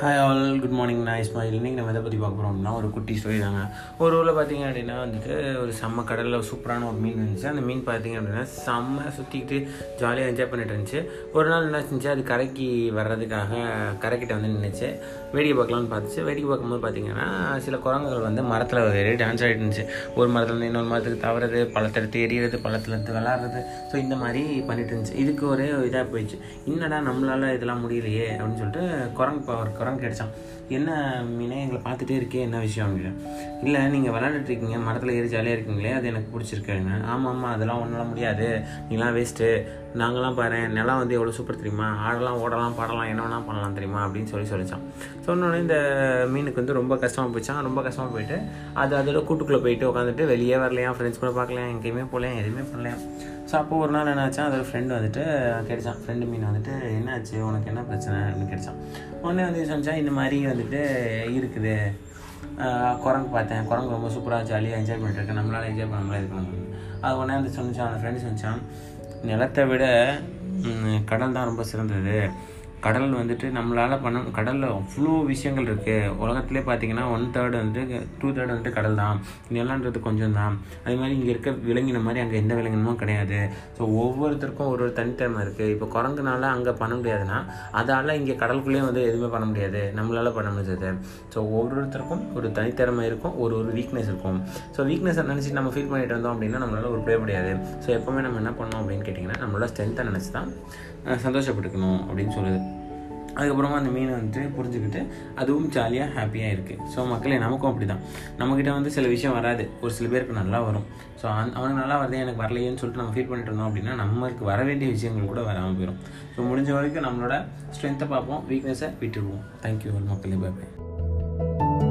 Hi all good morning நான் இஸ்மாயில் இன்றைக்கி நம்ம எதை பற்றி பார்க்க போகிறோம்னா ஒரு குட்டி ஸ்டோரி தாங்க. ஒரு ஊரில் பார்த்தீங்க அப்படின்னா வந்துட்டு ஒரு செம்ம கடலில் சூப்பரான ஒரு மீன் இருந்துச்சு. அந்த மீன் பார்த்தீங்க அப்படின்னா செம்ம சுற்றிக்கிட்டு ஜாலியாக என்ஜாய் பண்ணிட்டு இருந்துச்சு. ஒரு நாள் என்ன செஞ்சு அது கரைக்கு வர்றதுக்காக கரைக்கிட்ட வந்து நின்றுச்சு வேடிக்கை பார்க்கலாம்னு பார்த்துச்சு. வேடிக்கை பார்க்கும்போது பார்த்தீங்கன்னா சில குரங்குகள் வந்து மரத்தில் ஏறி டான்ஸ் ஆகிட்டு இருந்துச்சு. ஒரு மரத்துலேருந்து இன்னொரு மரத்துக்கு தவறது பழத்தெடுத்து எரியறது எறிகிறது பழத்தில் எடுத்து விளாட்றது. ஸோ இந்த மாதிரி பண்ணிட்டு இருந்துச்சு. இதுக்கு ஒரே இதாக போயிடுச்சு. என்னடா நம்மளால் இதெல்லாம் முடியலையே அப்படின்னு சொல்லிட்டு குரங்கு பவர் அப்புறம் கிடைச்சான் என்ன மீனே எங்களை பார்த்துட்டே இருக்கே என்ன விஷயம்? அப்படின்னு. இல்லை நீங்கள் விளாண்டுட்டு இருக்கீங்க மரத்தில் ஏறி ஜாலியாக இருக்கீங்களே அது எனக்கு பிடிச்சிருக்குங்க ஆமாம் ஆமாம் அதெல்லாம் ஒன்றால் முடியாது. நீங்களாம் வேஸ்ட்டு நாங்களாம் பாரு நிலம் வந்து எவ்வளோ சூப்பர் தெரியுமா? ஆடலாம் ஓடலாம் பாடலாம் என்ன வேணால் பண்ணலாம் தெரியுமா? அப்படின்னு சொல்லி சொல்லிச்சான் சொன்னோடனே இந்த மீனுக்கு வந்து ரொம்ப கஷ்டமாக போயிடுச்சான் ரொம்ப கஷ்டமாக போயிட்டு அது அதோட கூட்டுக்குள்ளே போயிட்டு உட்காந்துட்டு வெளியே வரலையா? ஃப்ரெண்ட்ஸ் கூட பார்க்கலையா? எங்கேயுமே போகலையா? எதுவுமே பண்ணலையா? ஸோ அப்போ ஒரு நாள் என்னாச்சா அதோட ஃப்ரெண்டு வந்துட்டு கிடைச்சான் ஃப்ரெண்டு மீன் வந்துட்டு என்னாச்சு? உனக்கு என்ன பிரச்சனை? அப்படின்னு கிடைச்சான் உடனே வந்து சொன்னா இந்த மாதிரி வந்துட்டு இருக்குது. குரங்கு பார்த்தேன். குரங்கு ரொம்ப சூப்பராக ஜாலியாக என்ஜாய் பண்ணிட்டு இருக்கேன். நம்மளால என்ஜாய் பண்ண முடியாது இது அது உடனே வந்து சொன்னிச்சான் அந்த ஃப்ரெண்டு சொன்னான் நிலத்தை விட கடல் தான் ரொம்ப சிறந்தது. கடல் வந்துட்டு நம்மளால் பண்ண கடலில் அவ்வளோ விஷயங்கள் இருக்குது உலகத்திலே பார்த்தீங்கன்னா ஒன் தேர்ட் வந்து டூ தேர்ட் வந்துட்டு கடல் தான். நிலன்றது கொஞ்சம் தான். அதே மாதிரி இங்கே இருக்க விலங்கின மாதிரி அங்கே எந்த விலங்கினமும் கிடையாது. ஸோ ஒவ்வொருத்தருக்கும் ஒரு ஒரு தனித்திறமை இருக்குது இப்போ குரங்குனால அங்கே பண்ண முடியாதுன்னா அதால் இங்கே கடலுக்குள்ளேயே வந்து எதுவுமே பண்ண முடியாது. நம்மளால் பண்ண முடியாது ஸோ ஒவ்வொருத்தருக்கும் ஒரு தனித்திறமை இருக்கும் ஒரு ஒரு வீக்னஸ் இருக்கும். ஸோ வீக்னஸை நினச்சி நம்ம ஃபீல் பண்ணிட்டு இருந்தோம் அப்படின்னா நம்மளால் உருப்படவே முடியாது. ஸோ எப்போவுமே நம்ம என்ன பண்ணோம் அப்படின்னு கேட்டிங்கன்னா நம்மளோட ஸ்ட்ரென்த்தை நினச்சி தான் சந்தோஷப்பட்டுக்கணும் அப்படின்னு சொல்லுது. அதுக்கப்புறமா அந்த மீன் வந்துட்டு புரிஞ்சுக்கிட்டு அதுவும் ஜாலியாக ஹாப்பியாக இருக்குது ஸோ மக்களே நமக்கும் அப்படி தான் நம்மக்கிட்ட வந்து சில விஷயம் வராது. ஒரு சில பேருக்கு நல்லா வரும். ஸோ அந் அவனுக்கு நல்லா வருது எனக்கு வரலையேன்னு சொல்லிட்டு நம்ம ஃபீல் பண்ணிட்டு இருந்தோம் அப்படின்னா நம்மளுக்கு வர வேண்டிய விஷயங்கள் கூட வராமல் போயிடும் ஸோ முடிஞ்ச வரைக்கும் நம்மளோட ஸ்ட்ரென்த்தை பார்ப்போம். வீக்னஸை விட்டுடுவோம் தேங்க்யூ மக்களே. பாய்